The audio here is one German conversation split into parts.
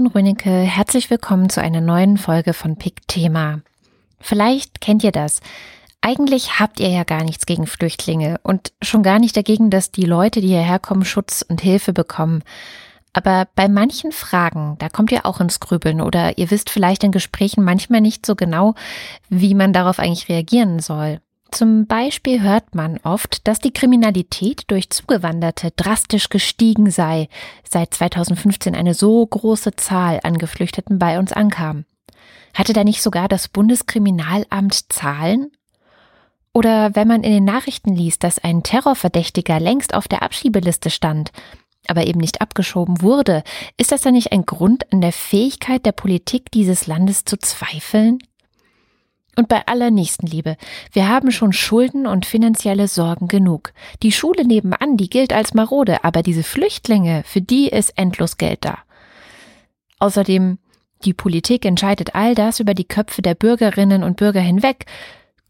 Maren Rönecke. Herzlich willkommen zu einer neuen Folge von Pick Thema. Vielleicht kennt ihr das. Eigentlich habt ihr ja gar nichts gegen Flüchtlinge und schon gar nicht dagegen, dass die Leute, die hierher kommen, Schutz und Hilfe bekommen. Aber bei manchen Fragen, da kommt ihr auch ins Grübeln oder ihr wisst vielleicht in Gesprächen manchmal nicht so genau, wie man darauf eigentlich reagieren soll. Zum Beispiel hört man oft, dass die Kriminalität durch Zugewanderte drastisch gestiegen sei, seit 2015 eine so große Zahl an Geflüchteten bei uns ankam. Hatte da nicht sogar das Bundeskriminalamt Zahlen? Oder wenn man in den Nachrichten liest, dass ein Terrorverdächtiger längst auf der Abschiebeliste stand, aber eben nicht abgeschoben wurde, ist das dann nicht ein Grund an der Fähigkeit der Politik dieses Landes zu zweifeln? Und bei aller Nächstenliebe, wir haben schon Schulden und finanzielle Sorgen genug. Die Schule nebenan, die gilt als marode, aber diese Flüchtlinge, für die ist endlos Geld da. Außerdem, die Politik entscheidet all das über die Köpfe der Bürgerinnen und Bürger hinweg.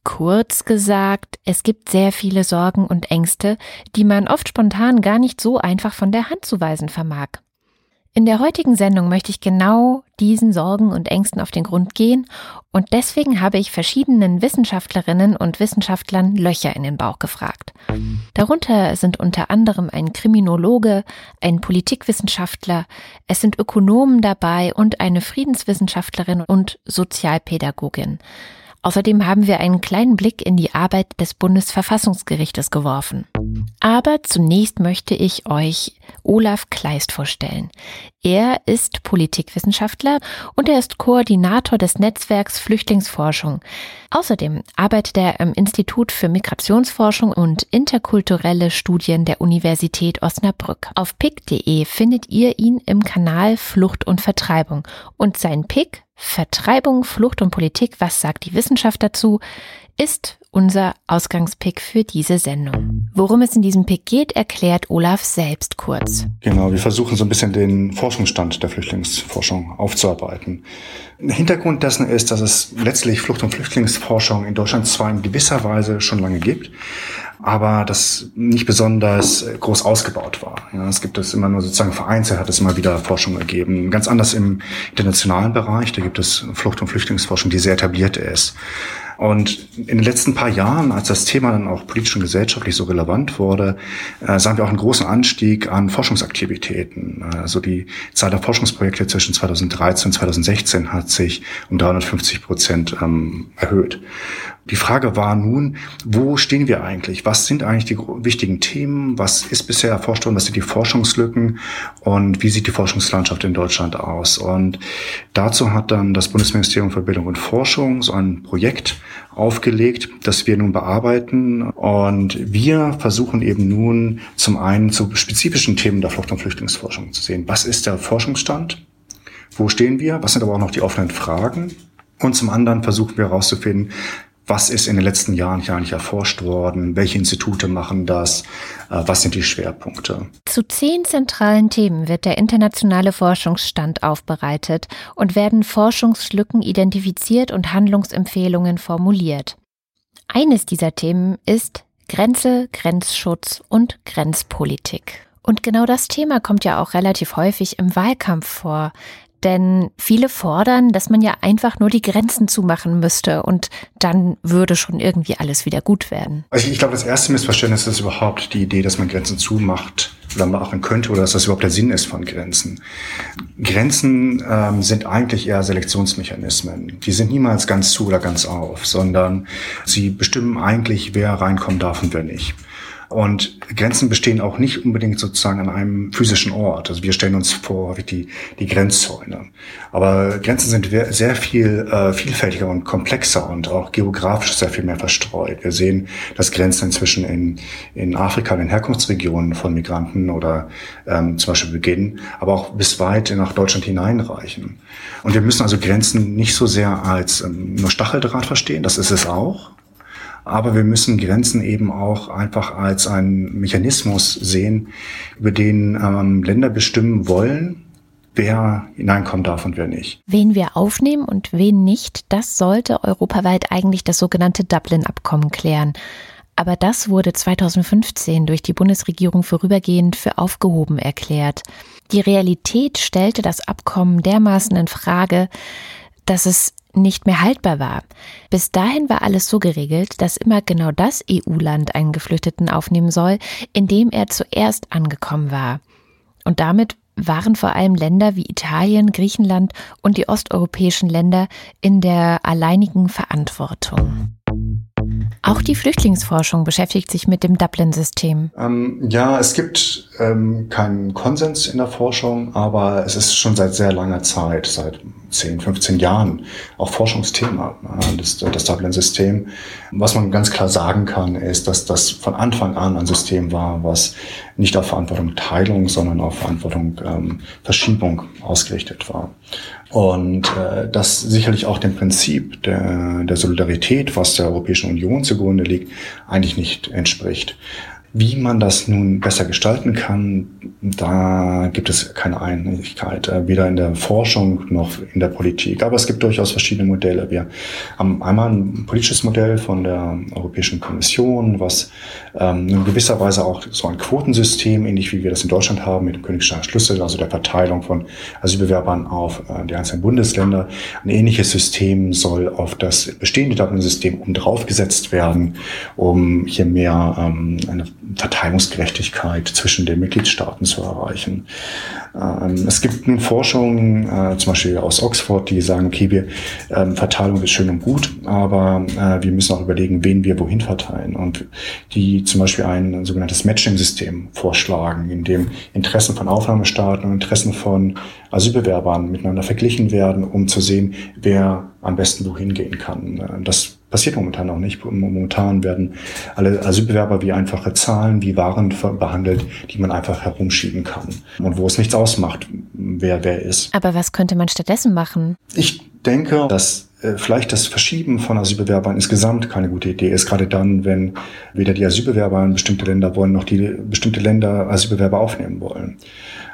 Kurz gesagt, es gibt sehr viele Sorgen und Ängste, die man oft spontan gar nicht so einfach von der Hand zu weisen vermag. In der heutigen Sendung möchte ich genau diesen Sorgen und Ängsten auf den Grund gehen und deswegen habe ich verschiedenen Wissenschaftlerinnen und Wissenschaftlern Löcher in den Bauch gefragt. Darunter sind unter anderem ein Kriminologe, ein Politikwissenschaftler, es sind Ökonomen dabei und eine Friedenswissenschaftlerin und Sozialpädagogin. Außerdem haben wir einen kleinen Blick in die Arbeit des Bundesverfassungsgerichtes geworfen. Aber zunächst möchte ich euch Olaf Kleist vorstellen. Er ist Politikwissenschaftler und er ist Koordinator des Netzwerks Flüchtlingsforschung. Außerdem arbeitet er im Institut für Migrationsforschung und interkulturelle Studien der Universität Osnabrück. Auf pick.de findet ihr ihn im Kanal Flucht und Vertreibung und sein Pick Vertreibung, Flucht und Politik, was sagt die Wissenschaft dazu, ist unser Ausgangspick für diese Sendung. Worum es in diesem Pick geht, erklärt Olaf selbst kurz. Genau, wir versuchen so ein bisschen den Forschungsstand der Flüchtlingsforschung aufzuarbeiten. Hintergrund dessen ist, dass es letztlich Flucht- und Flüchtlingsforschung in Deutschland zwar in gewisser Weise schon lange gibt, aber das nicht besonders groß ausgebaut war. Ja, es gibt es immer nur sozusagen vereinzelt, hat es immer wieder Forschung ergeben. Ganz anders im internationalen Bereich, da gibt es Flucht- und Flüchtlingsforschung, die sehr etabliert ist. Und in den letzten paar Jahren, als das Thema dann auch politisch und gesellschaftlich so relevant wurde, äh, sahen wir auch einen großen Anstieg an Forschungsaktivitäten. Also die Zahl der Forschungsprojekte zwischen 2013 und 2016 hat sich um 350 Prozent ähm, erhöht. Die Frage war nun, wo stehen wir eigentlich? Was sind eigentlich die wichtigen Themen? Was ist bisher erforscht worden? Was sind die Forschungslücken? Und wie sieht die Forschungslandschaft in Deutschland aus? Und dazu hat dann das Bundesministerium für Bildung und Forschung so ein Projekt aufgelegt, das wir nun bearbeiten. Und wir versuchen eben nun zum einen zu spezifischen Themen der Flucht- und Flüchtlingsforschung zu sehen. Was ist der Forschungsstand? Wo stehen wir? Was sind aber auch noch die offenen Fragen? Und zum anderen versuchen wir herauszufinden, was ist in den letzten Jahren hier eigentlich erforscht worden, welche Institute machen das, äh, was sind die Schwerpunkte. Zu zehn zentralen Themen wird der internationale Forschungsstand aufbereitet und werden Forschungslücken identifiziert und Handlungsempfehlungen formuliert. Eines dieser Themen ist Grenze, Grenzschutz und Grenzpolitik. Und genau das Thema kommt ja auch relativ häufig im Wahlkampf vor. Denn viele fordern, dass man ja einfach nur die Grenzen zumachen müsste und dann würde schon irgendwie alles wieder gut werden. Also ich glaube, das erste Missverständnis ist überhaupt die Idee, dass man Grenzen zumacht oder machen könnte oder dass das überhaupt der Sinn ist von Grenzen. Grenzen ähm, sind eigentlich eher Selektionsmechanismen. Die sind niemals ganz zu oder ganz auf, sondern sie bestimmen eigentlich, wer reinkommen darf und wer nicht. Und Grenzen bestehen auch nicht unbedingt sozusagen an einem physischen Ort. Also wir stellen uns vor wie die, die Grenzzäune. Aber Grenzen sind sehr viel äh, vielfältiger und komplexer und auch geografisch sehr viel mehr verstreut. Wir sehen, dass Grenzen inzwischen in, in Afrika, in den Herkunftsregionen von Migranten oder ähm, zum Beispiel beginnen, aber auch bis weit nach Deutschland hineinreichen. Und wir müssen also Grenzen nicht so sehr als ähm, nur Stacheldraht verstehen, das ist es auch, aber wir müssen Grenzen eben auch einfach als einen Mechanismus sehen, über den ähm, Länder bestimmen wollen, wer hineinkommen darf und wer nicht. Wen wir aufnehmen und wen nicht, das sollte europaweit eigentlich das sogenannte Dublin-Abkommen klären. Aber das wurde 2015 durch die Bundesregierung vorübergehend für aufgehoben erklärt. Die Realität stellte das Abkommen dermaßen in Frage, dass es nicht mehr haltbar war. Bis dahin war alles so geregelt, dass immer genau das EU-Land einen Geflüchteten aufnehmen soll, in dem er zuerst angekommen war. Und damit waren vor allem Länder wie Italien, Griechenland und die osteuropäischen Länder in der alleinigen Verantwortung. Auch die Flüchtlingsforschung beschäftigt sich mit dem Dublin-System. Ähm, ja, es gibt ähm, keinen Konsens in der Forschung, aber es ist schon seit sehr langer Zeit, seit 10, 15 Jahren auch Forschungsthema, äh, das, das Dublin-System. Was man ganz klar sagen kann, ist, dass das von Anfang an ein System war, was nicht auf Verantwortung Teilung, sondern auf Verantwortung ähm, Verschiebung ausgerichtet war. Und äh, das sicherlich auch dem Prinzip der, der Solidarität, was der Europäischen Union zugrunde liegt, eigentlich nicht entspricht. Wie man das nun besser gestalten kann, da gibt es keine Einigkeit, äh, weder in der Forschung noch in der Politik. Aber es gibt durchaus verschiedene Modelle. Wir haben einmal ein politisches Modell von der Europäischen Kommission, was ähm, in gewisser Weise auch so ein Quotensystem, ähnlich wie wir das in Deutschland haben, mit dem Königsteiner Schlüssel, also der Verteilung von Asylbewerbern auf äh, die einzelnen Bundesländer. Ein ähnliches System soll auf das bestehende Dublin-System um draufgesetzt werden, um hier mehr ähm, eine Verteilungsgerechtigkeit zwischen den Mitgliedstaaten zu erreichen. Ähm, es gibt nun Forschungen, äh, zum Beispiel aus Oxford, die sagen, okay, wir, ähm, Verteilung ist schön und gut, aber äh, wir müssen auch überlegen, wen wir wohin verteilen. Und die zum Beispiel ein sogenanntes Matching-System vorschlagen, in dem Interessen von Aufnahmestaaten und Interessen von Asylbewerbern miteinander verglichen werden, um zu sehen, wer am besten wohin gehen kann. Äh, das passiert momentan noch nicht. Momentan werden alle Asylbewerber wie einfache Zahlen, wie Waren behandelt, die man einfach herumschieben kann. Und wo es nichts ausmacht, wer wer ist. Aber was könnte man stattdessen machen? Ich denke, dass äh, vielleicht das Verschieben von Asylbewerbern insgesamt keine gute Idee ist, gerade dann, wenn weder die Asylbewerber in bestimmte Länder wollen, noch die bestimmte Länder Asylbewerber aufnehmen wollen.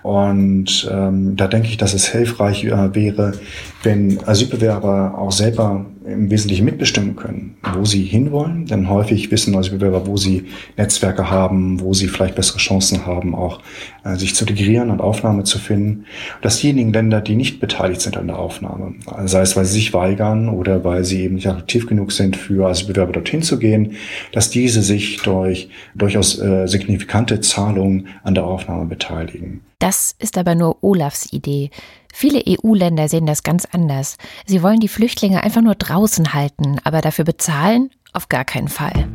Und ähm, da denke ich, dass es hilfreich äh, wäre, wenn Asylbewerber auch selber im Wesentlichen mitbestimmen können, wo sie hinwollen. Denn häufig wissen Asylbewerber, wo sie Netzwerke haben, wo sie vielleicht bessere Chancen haben, auch äh, sich zu integrieren und Aufnahme zu finden. Dass diejenigen Länder, die nicht beteiligt sind an der Aufnahme, sei es, weil sie sich weigern oder weil sie eben nicht attraktiv genug sind, für Asylbewerber dorthin zu gehen, dass diese sich durch durchaus äh, signifikante Zahlungen an der Aufnahme beteiligen. Das ist aber nur Olafs Idee. Viele EU-Länder sehen das ganz anders. Sie wollen die Flüchtlinge einfach nur draußen halten, aber dafür bezahlen? Auf gar keinen Fall.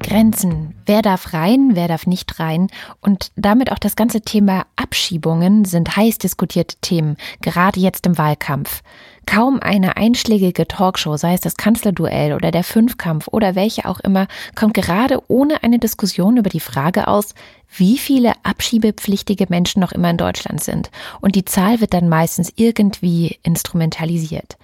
Grenzen. Wer darf rein, wer darf nicht rein? Und damit auch das ganze Thema Abschiebungen sind heiß diskutierte Themen, gerade jetzt im Wahlkampf. Kaum eine einschlägige Talkshow, sei es das Kanzlerduell oder der Fünfkampf oder welche auch immer, kommt gerade ohne eine Diskussion über die Frage aus, wie viele abschiebepflichtige Menschen noch immer in Deutschland sind. Und die Zahl wird dann meistens irgendwie instrumentalisiert.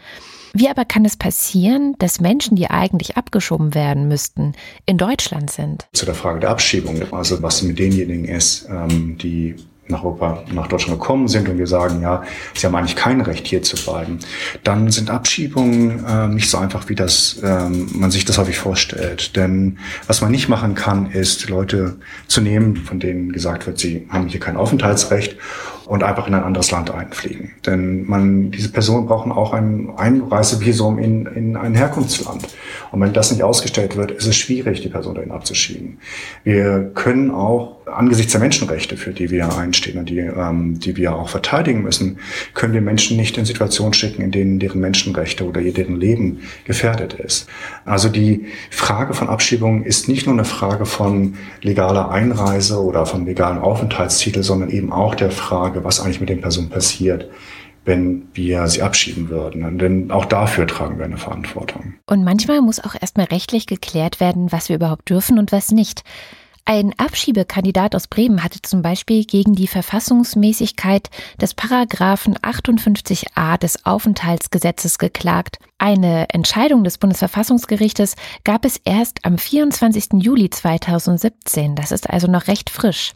Wie aber kann es passieren, dass Menschen, die eigentlich abgeschoben werden müssten, in Deutschland sind? Zu der Frage der Abschiebung, also was mit denjenigen ist, ähm, die nach Europa, nach Deutschland gekommen sind und wir sagen, ja, sie haben eigentlich kein Recht hier zu bleiben, dann sind Abschiebungen äh, nicht so einfach, wie das ähm, man sich das häufig vorstellt. Denn was man nicht machen kann, ist Leute zu nehmen, von denen gesagt wird, sie haben hier kein Aufenthaltsrecht und einfach in ein anderes Land einfliegen. Denn man, diese Personen brauchen auch ein Einreisevisum in, in ein Herkunftsland. Und wenn das nicht ausgestellt wird, ist es schwierig, die Person dahin abzuschieben. Wir können auch angesichts der Menschenrechte, für die wir einstehen und die, ähm, die wir auch verteidigen müssen, können wir Menschen nicht in Situationen schicken, in denen deren Menschenrechte oder deren Leben gefährdet ist. Also die Frage von Abschiebung ist nicht nur eine Frage von legaler Einreise oder von legalen Aufenthaltstitel, sondern eben auch der Frage, Frage, was eigentlich mit den Personen passiert, wenn wir sie abschieben würden. Denn auch dafür tragen wir eine Verantwortung. Und manchmal muss auch erstmal rechtlich geklärt werden, was wir überhaupt dürfen und was nicht. Ein Abschiebekandidat aus Bremen hatte zum Beispiel gegen die Verfassungsmäßigkeit des Paragraphen 58a des Aufenthaltsgesetzes geklagt. Eine Entscheidung des Bundesverfassungsgerichtes gab es erst am 24. Juli 2017. Das ist also noch recht frisch.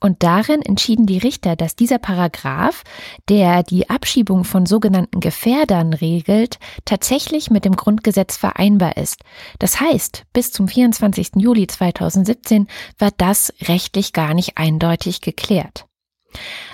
Und darin entschieden die Richter, dass dieser Paragraph, der die Abschiebung von sogenannten Gefährdern regelt, tatsächlich mit dem Grundgesetz vereinbar ist. Das heißt, bis zum 24. Juli 2017 war das rechtlich gar nicht eindeutig geklärt.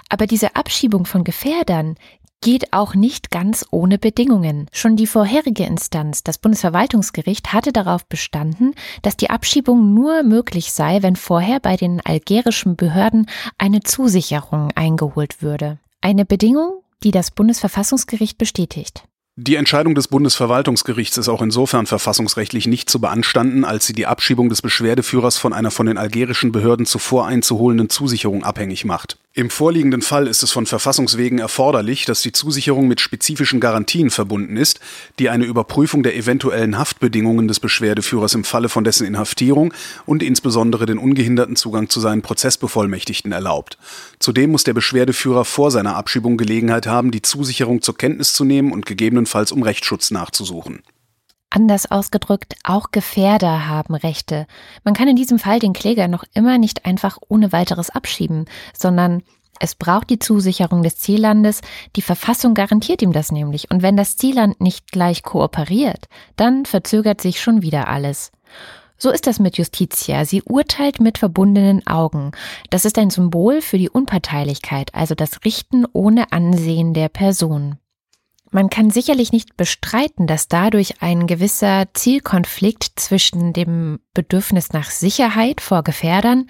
Aber diese Abschiebung von Gefährdern geht auch nicht ganz ohne Bedingungen. Schon die vorherige Instanz, das Bundesverwaltungsgericht, hatte darauf bestanden, dass die Abschiebung nur möglich sei, wenn vorher bei den algerischen Behörden eine Zusicherung eingeholt würde. Eine Bedingung, die das Bundesverfassungsgericht bestätigt. Die Entscheidung des Bundesverwaltungsgerichts ist auch insofern verfassungsrechtlich nicht zu beanstanden, als sie die Abschiebung des Beschwerdeführers von einer von den algerischen Behörden zuvor einzuholenden Zusicherung abhängig macht. Im vorliegenden Fall ist es von Verfassungswegen erforderlich, dass die Zusicherung mit spezifischen Garantien verbunden ist, die eine Überprüfung der eventuellen Haftbedingungen des Beschwerdeführers im Falle von dessen Inhaftierung und insbesondere den ungehinderten Zugang zu seinen Prozessbevollmächtigten erlaubt. Zudem muss der Beschwerdeführer vor seiner Abschiebung Gelegenheit haben, die Zusicherung zur Kenntnis zu nehmen und gegebenenfalls um Rechtsschutz nachzusuchen. Anders ausgedrückt, auch Gefährder haben Rechte. Man kann in diesem Fall den Kläger noch immer nicht einfach ohne weiteres abschieben, sondern es braucht die Zusicherung des Ziellandes. Die Verfassung garantiert ihm das nämlich. Und wenn das Zielland nicht gleich kooperiert, dann verzögert sich schon wieder alles. So ist das mit Justitia. Sie urteilt mit verbundenen Augen. Das ist ein Symbol für die Unparteilichkeit, also das Richten ohne Ansehen der Person. Man kann sicherlich nicht bestreiten, dass dadurch ein gewisser Zielkonflikt zwischen dem Bedürfnis nach Sicherheit vor Gefährdern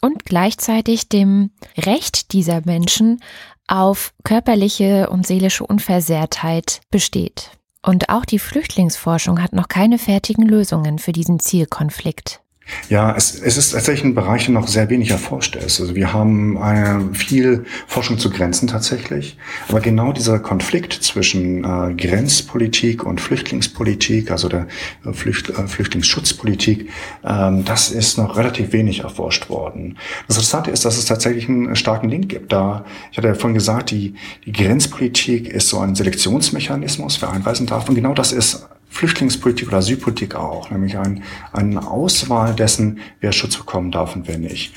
und gleichzeitig dem Recht dieser Menschen auf körperliche und seelische Unversehrtheit besteht. Und auch die Flüchtlingsforschung hat noch keine fertigen Lösungen für diesen Zielkonflikt. Ja, es, es ist tatsächlich ein Bereich, der noch sehr wenig erforscht ist. Also wir haben eine, viel Forschung zu Grenzen tatsächlich. Aber genau dieser Konflikt zwischen äh, Grenzpolitik und Flüchtlingspolitik, also der äh, Flücht, äh, Flüchtlingsschutzpolitik, ähm, das ist noch relativ wenig erforscht worden. Das Interessante ist, dass es tatsächlich einen starken Link gibt. Da, ich hatte ja vorhin gesagt, die, die Grenzpolitik ist so ein Selektionsmechanismus, wer einweisen darf. Und genau das ist Flüchtlingspolitik oder Asylpolitik auch, nämlich ein, eine Auswahl dessen, wer Schutz bekommen darf und wer nicht.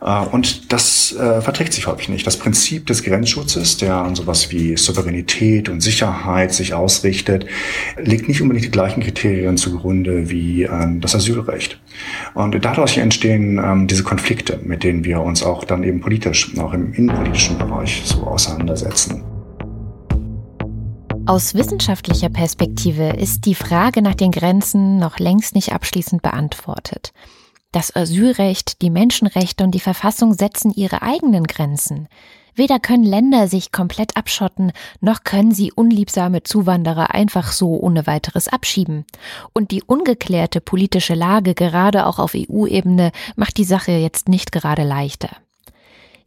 Äh, und das äh, verträgt sich häufig nicht. Das Prinzip des Grenzschutzes, der an sowas wie Souveränität und Sicherheit sich ausrichtet, legt nicht unbedingt die gleichen Kriterien zugrunde wie ähm, das Asylrecht. Und dadurch entstehen ähm, diese Konflikte, mit denen wir uns auch dann eben politisch, auch im innenpolitischen Bereich so auseinandersetzen. Aus wissenschaftlicher Perspektive ist die Frage nach den Grenzen noch längst nicht abschließend beantwortet. Das Asylrecht, die Menschenrechte und die Verfassung setzen ihre eigenen Grenzen. Weder können Länder sich komplett abschotten, noch können sie unliebsame Zuwanderer einfach so ohne weiteres abschieben. Und die ungeklärte politische Lage gerade auch auf EU-Ebene macht die Sache jetzt nicht gerade leichter.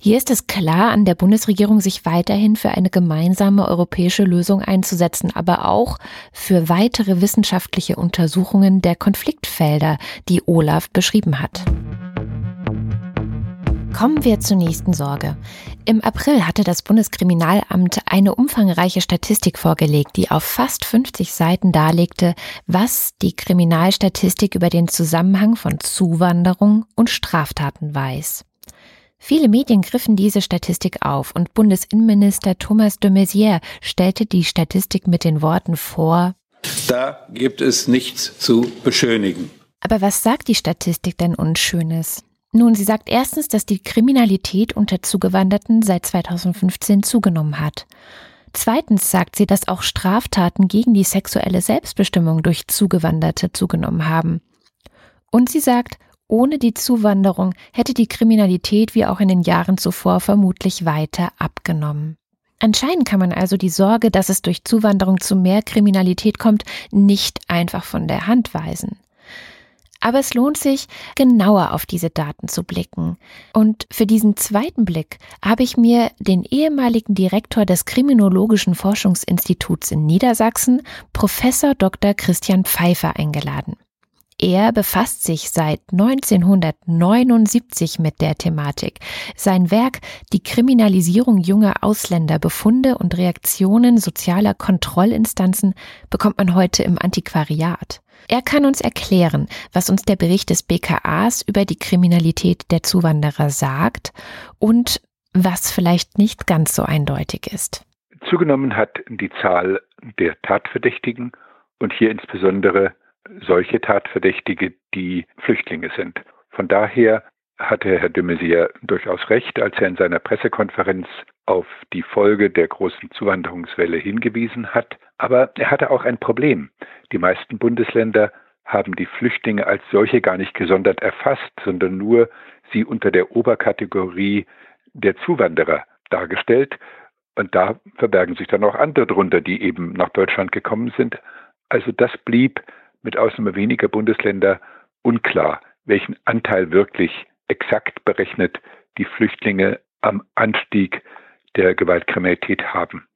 Hier ist es klar an der Bundesregierung, sich weiterhin für eine gemeinsame europäische Lösung einzusetzen, aber auch für weitere wissenschaftliche Untersuchungen der Konfliktfelder, die Olaf beschrieben hat. Kommen wir zur nächsten Sorge. Im April hatte das Bundeskriminalamt eine umfangreiche Statistik vorgelegt, die auf fast 50 Seiten darlegte, was die Kriminalstatistik über den Zusammenhang von Zuwanderung und Straftaten weiß. Viele Medien griffen diese Statistik auf und Bundesinnenminister Thomas de Maizière stellte die Statistik mit den Worten vor, da gibt es nichts zu beschönigen. Aber was sagt die Statistik denn Unschönes? Nun, sie sagt erstens, dass die Kriminalität unter Zugewanderten seit 2015 zugenommen hat. Zweitens sagt sie, dass auch Straftaten gegen die sexuelle Selbstbestimmung durch Zugewanderte zugenommen haben. Und sie sagt, ohne die Zuwanderung hätte die Kriminalität wie auch in den Jahren zuvor vermutlich weiter abgenommen. Anscheinend kann man also die Sorge, dass es durch Zuwanderung zu mehr Kriminalität kommt, nicht einfach von der Hand weisen. Aber es lohnt sich, genauer auf diese Daten zu blicken. Und für diesen zweiten Blick habe ich mir den ehemaligen Direktor des Kriminologischen Forschungsinstituts in Niedersachsen, Professor Dr. Christian Pfeiffer, eingeladen. Er befasst sich seit 1979 mit der Thematik. Sein Werk Die Kriminalisierung junger Ausländer, Befunde und Reaktionen sozialer Kontrollinstanzen bekommt man heute im Antiquariat. Er kann uns erklären, was uns der Bericht des BKAs über die Kriminalität der Zuwanderer sagt und was vielleicht nicht ganz so eindeutig ist. Zugenommen hat die Zahl der Tatverdächtigen und hier insbesondere solche Tatverdächtige, die Flüchtlinge sind. Von daher hatte Herr de Maizière durchaus recht, als er in seiner Pressekonferenz auf die Folge der großen Zuwanderungswelle hingewiesen hat. Aber er hatte auch ein Problem. Die meisten Bundesländer haben die Flüchtlinge als solche gar nicht gesondert erfasst, sondern nur sie unter der Oberkategorie der Zuwanderer dargestellt. Und da verbergen sich dann auch andere drunter, die eben nach Deutschland gekommen sind. Also das blieb mit Ausnahme weniger Bundesländer unklar, welchen Anteil wirklich exakt berechnet die Flüchtlinge am Anstieg der Gewaltkriminalität haben.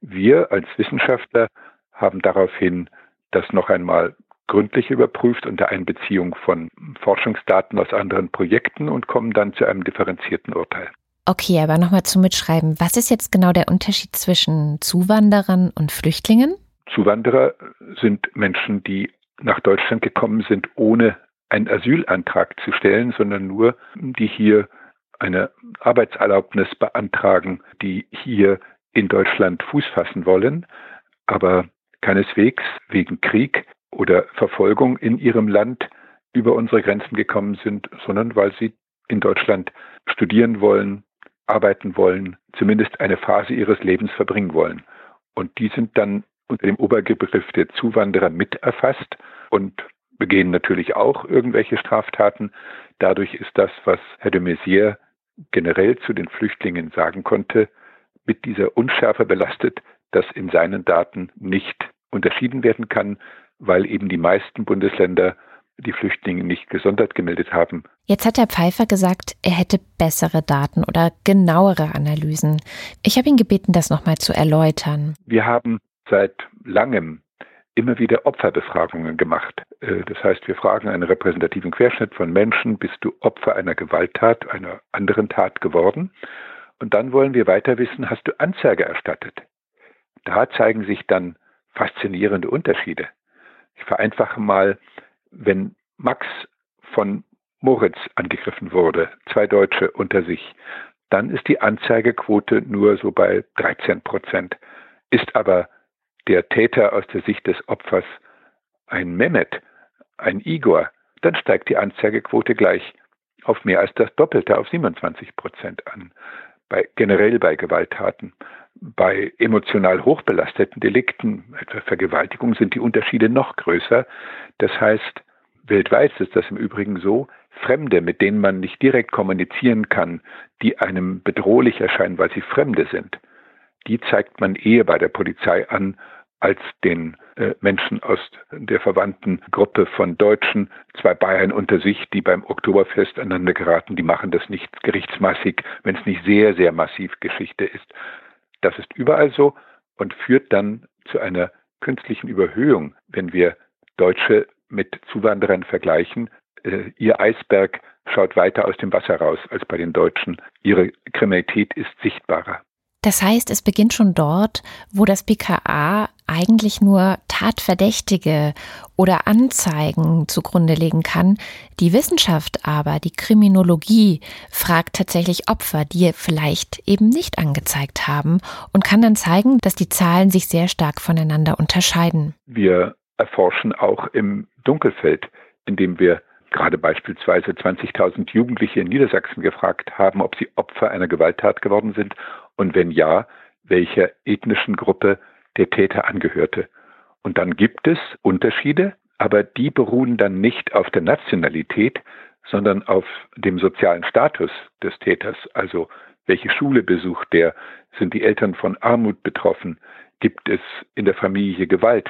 Wir als Wissenschaftler haben daraufhin das noch einmal gründlich überprüft unter Einbeziehung von Forschungsdaten aus anderen Projekten und kommen dann zu einem differenzierten Urteil. Okay, aber nochmal zum Mitschreiben. Was ist jetzt genau der Unterschied zwischen Zuwanderern und Flüchtlingen? Zuwanderer sind Menschen, die nach Deutschland gekommen sind, ohne einen Asylantrag zu stellen, sondern nur die hier eine Arbeitserlaubnis beantragen, die hier in Deutschland Fuß fassen wollen, aber keineswegs wegen Krieg oder Verfolgung in ihrem Land über unsere Grenzen gekommen sind, sondern weil sie in Deutschland studieren wollen, arbeiten wollen, zumindest eine Phase ihres Lebens verbringen wollen. Und die sind dann unter dem Oberbegriff der Zuwanderer mit erfasst und begehen natürlich auch irgendwelche Straftaten. Dadurch ist das, was Herr de Maizière generell zu den Flüchtlingen sagen konnte, mit dieser Unschärfe belastet, dass in seinen Daten nicht unterschieden werden kann, weil eben die meisten Bundesländer die Flüchtlinge nicht gesondert gemeldet haben. Jetzt hat Herr Pfeiffer gesagt, er hätte bessere Daten oder genauere Analysen. Ich habe ihn gebeten, das nochmal zu erläutern. Wir haben seit langem immer wieder Opferbefragungen gemacht. Äh, das heißt, wir fragen einen repräsentativen Querschnitt von Menschen, bist du Opfer einer Gewalttat, einer anderen Tat geworden? Und dann wollen wir weiter wissen, hast du Anzeige erstattet? Da zeigen sich dann faszinierende Unterschiede. Ich vereinfache mal, wenn Max von Moritz angegriffen wurde, zwei Deutsche unter sich, dann ist die Anzeigequote nur so bei 13 Prozent. Ist aber der Täter aus der Sicht des Opfers ein Mehmet, ein Igor, dann steigt die Anzeigequote gleich auf mehr als das Doppelte, auf 27 Prozent an. Bei, generell bei Gewalttaten. Bei emotional hochbelasteten Delikten, etwa Vergewaltigung, sind die Unterschiede noch größer. Das heißt, weltweit ist das im Übrigen so, Fremde, mit denen man nicht direkt kommunizieren kann, die einem bedrohlich erscheinen, weil sie Fremde sind, die zeigt man eher bei der Polizei an als den äh, Menschen aus der verwandten Gruppe von Deutschen, zwei Bayern unter sich, die beim Oktoberfest aneinander geraten, die machen das nicht gerichtsmassig, wenn es nicht sehr, sehr massiv Geschichte ist. Das ist überall so und führt dann zu einer künstlichen Überhöhung, wenn wir Deutsche mit Zuwanderern vergleichen. Äh, ihr Eisberg schaut weiter aus dem Wasser raus als bei den Deutschen. Ihre Kriminalität ist sichtbarer. Das heißt, es beginnt schon dort, wo das BKA eigentlich nur Tatverdächtige oder Anzeigen zugrunde legen kann. Die Wissenschaft aber, die Kriminologie, fragt tatsächlich Opfer, die vielleicht eben nicht angezeigt haben und kann dann zeigen, dass die Zahlen sich sehr stark voneinander unterscheiden. Wir erforschen auch im Dunkelfeld, indem wir gerade beispielsweise 20.000 Jugendliche in Niedersachsen gefragt haben, ob sie Opfer einer Gewalttat geworden sind und wenn ja, welcher ethnischen Gruppe der Täter angehörte. Und dann gibt es Unterschiede, aber die beruhen dann nicht auf der Nationalität, sondern auf dem sozialen Status des Täters. Also welche Schule besucht der? Sind die Eltern von Armut betroffen? Gibt es in der Familie Gewalt?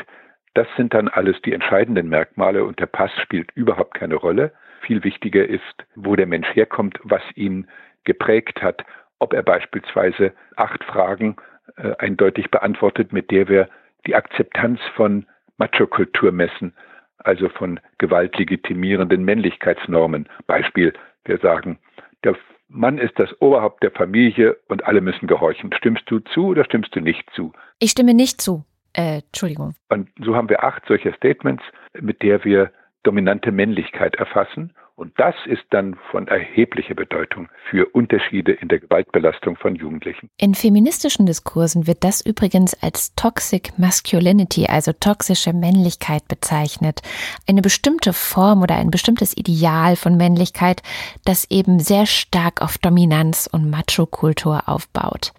Das sind dann alles die entscheidenden Merkmale und der Pass spielt überhaupt keine Rolle. Viel wichtiger ist, wo der Mensch herkommt, was ihn geprägt hat, ob er beispielsweise acht Fragen äh, eindeutig beantwortet, mit der wir die Akzeptanz von Machokultur messen, also von gewaltlegitimierenden Männlichkeitsnormen. Beispiel, wir sagen, der Mann ist das Oberhaupt der Familie und alle müssen gehorchen. Stimmst du zu oder stimmst du nicht zu? Ich stimme nicht zu. Äh, Entschuldigung. Und so haben wir acht solcher Statements, mit der wir dominante Männlichkeit erfassen. Und das ist dann von erheblicher Bedeutung für Unterschiede in der Gewaltbelastung von Jugendlichen. In feministischen Diskursen wird das übrigens als Toxic Masculinity, also toxische Männlichkeit bezeichnet. Eine bestimmte Form oder ein bestimmtes Ideal von Männlichkeit, das eben sehr stark auf Dominanz und Macho-Kultur aufbaut.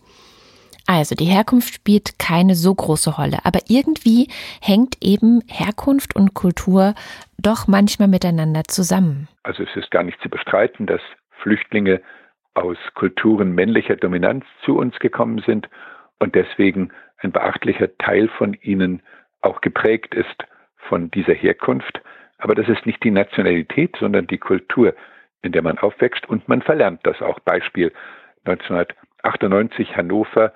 Also die Herkunft spielt keine so große Rolle, aber irgendwie hängt eben Herkunft und Kultur doch manchmal miteinander zusammen. Also es ist gar nicht zu bestreiten, dass Flüchtlinge aus Kulturen männlicher Dominanz zu uns gekommen sind und deswegen ein beachtlicher Teil von ihnen auch geprägt ist von dieser Herkunft. Aber das ist nicht die Nationalität, sondern die Kultur, in der man aufwächst und man verlernt das auch. Beispiel 1998 Hannover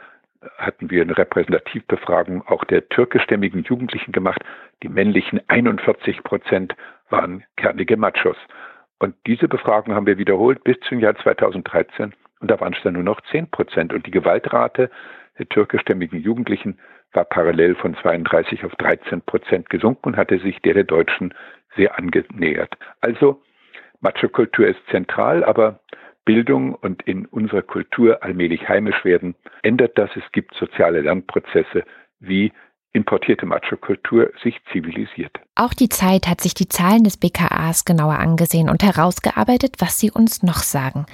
hatten wir eine Repräsentativbefragung auch der türkischstämmigen Jugendlichen gemacht. Die männlichen 41 Prozent waren kernige Machos. Und diese Befragung haben wir wiederholt bis zum Jahr 2013 und da waren es dann nur noch 10 Prozent. Und die Gewaltrate der türkischstämmigen Jugendlichen war parallel von 32 auf 13 Prozent gesunken und hatte sich der der Deutschen sehr angenähert. Also Macho-Kultur ist zentral, aber Bildung und in unserer Kultur allmählich heimisch werden, ändert das. Es gibt soziale Lernprozesse, wie importierte Macho-Kultur sich zivilisiert. Auch die Zeit hat sich die Zahlen des BKAs genauer angesehen und herausgearbeitet, was sie uns noch sagen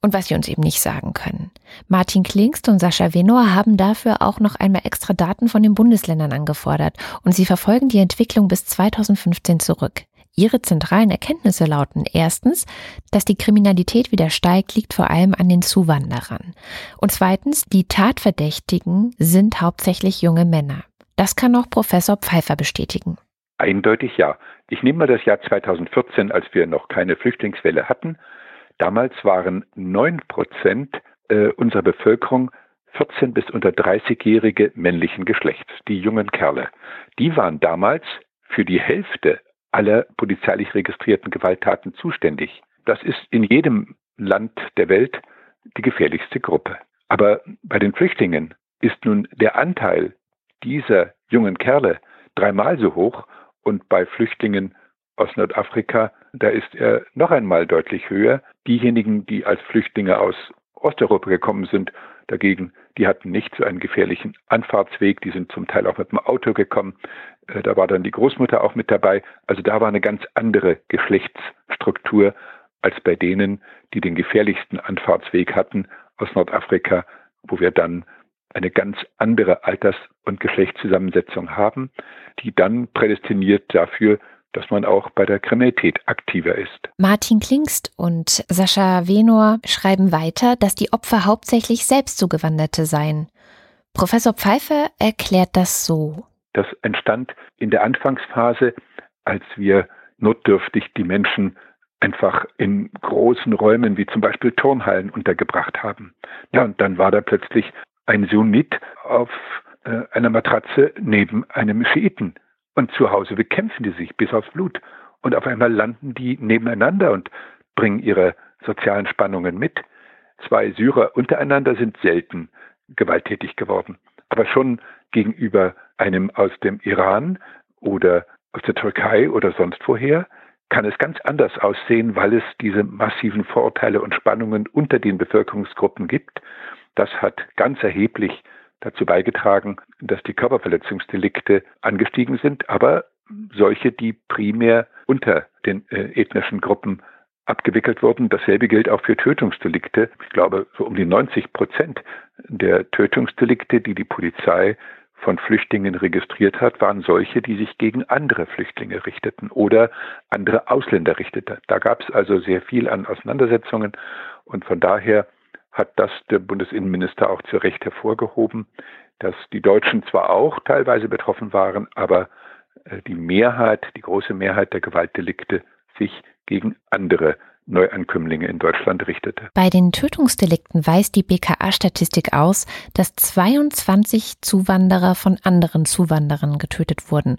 und was sie uns eben nicht sagen können. Martin Klingst und Sascha Venor haben dafür auch noch einmal extra Daten von den Bundesländern angefordert und sie verfolgen die Entwicklung bis 2015 zurück. Ihre zentralen Erkenntnisse lauten erstens, dass die Kriminalität wieder steigt, liegt vor allem an den Zuwanderern. Und zweitens, die Tatverdächtigen sind hauptsächlich junge Männer. Das kann auch Professor Pfeiffer bestätigen. Eindeutig ja. Ich nehme mal das Jahr 2014, als wir noch keine Flüchtlingswelle hatten. Damals waren neun Prozent äh, unserer Bevölkerung 14 bis unter 30-jährige männlichen Geschlechts, die jungen Kerle. Die waren damals für die Hälfte aller polizeilich registrierten Gewalttaten zuständig. Das ist in jedem Land der Welt die gefährlichste Gruppe. Aber bei den Flüchtlingen ist nun der Anteil dieser jungen Kerle dreimal so hoch und bei Flüchtlingen aus Nordafrika, da ist er noch einmal deutlich höher. Diejenigen, die als Flüchtlinge aus Osteuropa gekommen sind, dagegen, die hatten nicht so einen gefährlichen Anfahrtsweg, die sind zum Teil auch mit dem Auto gekommen. Äh, da war dann die Großmutter auch mit dabei. Also da war eine ganz andere Geschlechtsstruktur als bei denen, die den gefährlichsten Anfahrtsweg hatten aus Nordafrika, wo wir dann eine ganz andere Alters- und Geschlechtszusammensetzung haben, die dann prädestiniert dafür, dass man auch bei der Kriminalität aktiver ist. Martin Klingst und Sascha Venor schreiben weiter, dass die Opfer hauptsächlich Selbstzugewanderte seien. Professor Pfeiffer erklärt das so. Das entstand in der Anfangsphase, als wir notdürftig die Menschen einfach in großen Räumen wie zum Beispiel Turnhallen untergebracht haben. Ja, und dann war da plötzlich ein Sunnit auf äh, einer Matratze neben einem Schiiten und zu Hause bekämpfen die sich bis aufs Blut. Und auf einmal landen die nebeneinander und bringen ihre sozialen Spannungen mit. Zwei Syrer untereinander sind selten gewalttätig geworden. Aber schon gegenüber einem aus dem Iran oder aus der Türkei oder sonst woher kann es ganz anders aussehen, weil es diese massiven Vorurteile und Spannungen unter den Bevölkerungsgruppen gibt. Das hat ganz erheblich dazu beigetragen, dass die Körperverletzungsdelikte angestiegen sind, aber solche, die primär unter den äh, ethnischen Gruppen abgewickelt wurden. Dasselbe gilt auch für Tötungsdelikte. Ich glaube, so um die 90 Prozent der Tötungsdelikte, die die Polizei von Flüchtlingen registriert hat, waren solche, die sich gegen andere Flüchtlinge richteten oder andere Ausländer richteten. Da gab es also sehr viel an Auseinandersetzungen und von daher hat das der Bundesinnenminister auch zu Recht hervorgehoben, dass die Deutschen zwar auch teilweise betroffen waren, aber äh, die Mehrheit, die große Mehrheit der Gewaltdelikte sich gegen andere Neuankömmlinge in Deutschland richtete. Bei den Tötungsdelikten weist die BKA-Statistik aus, dass 22 Zuwanderer von anderen Zuwanderern getötet wurden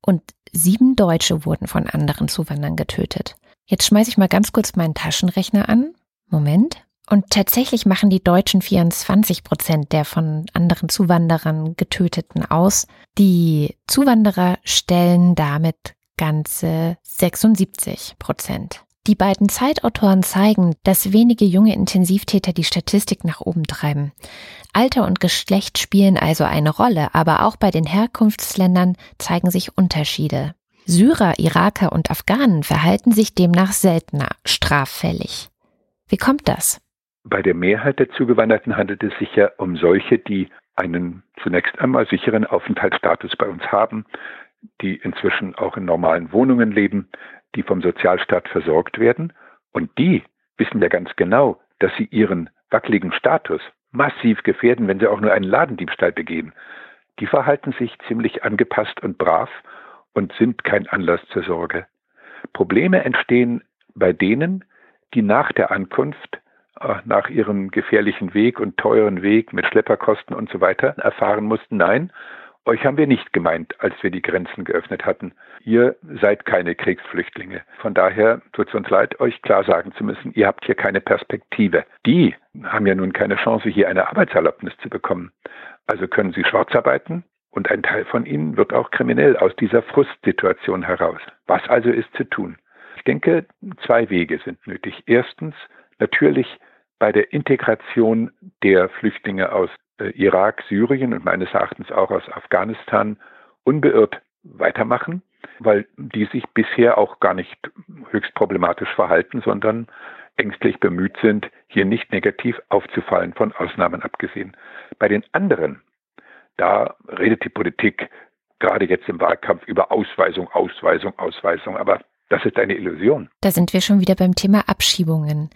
und sieben Deutsche wurden von anderen Zuwanderern getötet. Jetzt schmeiße ich mal ganz kurz meinen Taschenrechner an. Moment. Und tatsächlich machen die Deutschen 24 Prozent der von anderen Zuwanderern getöteten aus. Die Zuwanderer stellen damit ganze 76 Prozent. Die beiden Zeitautoren zeigen, dass wenige junge Intensivtäter die Statistik nach oben treiben. Alter und Geschlecht spielen also eine Rolle, aber auch bei den Herkunftsländern zeigen sich Unterschiede. Syrer, Iraker und Afghanen verhalten sich demnach seltener straffällig. Wie kommt das? Bei der Mehrheit der Zugewanderten handelt es sich ja um solche, die einen zunächst einmal sicheren Aufenthaltsstatus bei uns haben, die inzwischen auch in normalen Wohnungen leben, die vom Sozialstaat versorgt werden. Und die wissen ja ganz genau, dass sie ihren wackeligen Status massiv gefährden, wenn sie auch nur einen Ladendiebstahl begehen. Die verhalten sich ziemlich angepasst und brav und sind kein Anlass zur Sorge. Probleme entstehen bei denen, die nach der Ankunft, nach ihrem gefährlichen Weg und teuren Weg mit Schlepperkosten und so weiter erfahren mussten, nein, euch haben wir nicht gemeint, als wir die Grenzen geöffnet hatten. Ihr seid keine Kriegsflüchtlinge. Von daher tut es uns leid, euch klar sagen zu müssen, ihr habt hier keine Perspektive. Die haben ja nun keine Chance, hier eine Arbeitserlaubnis zu bekommen. Also können sie schwarz arbeiten und ein Teil von ihnen wird auch kriminell aus dieser Frustsituation heraus. Was also ist zu tun? Ich denke, zwei Wege sind nötig. Erstens natürlich bei der Integration der Flüchtlinge aus äh, Irak, Syrien und meines Erachtens auch aus Afghanistan unbeirrt weitermachen, weil die sich bisher auch gar nicht höchst problematisch verhalten, sondern ängstlich bemüht sind, hier nicht negativ aufzufallen, von Ausnahmen abgesehen. Bei den anderen, da redet die Politik gerade jetzt im Wahlkampf über Ausweisung, Ausweisung, Ausweisung, aber das ist eine Illusion. Da sind wir schon wieder beim Thema Abschiebungen.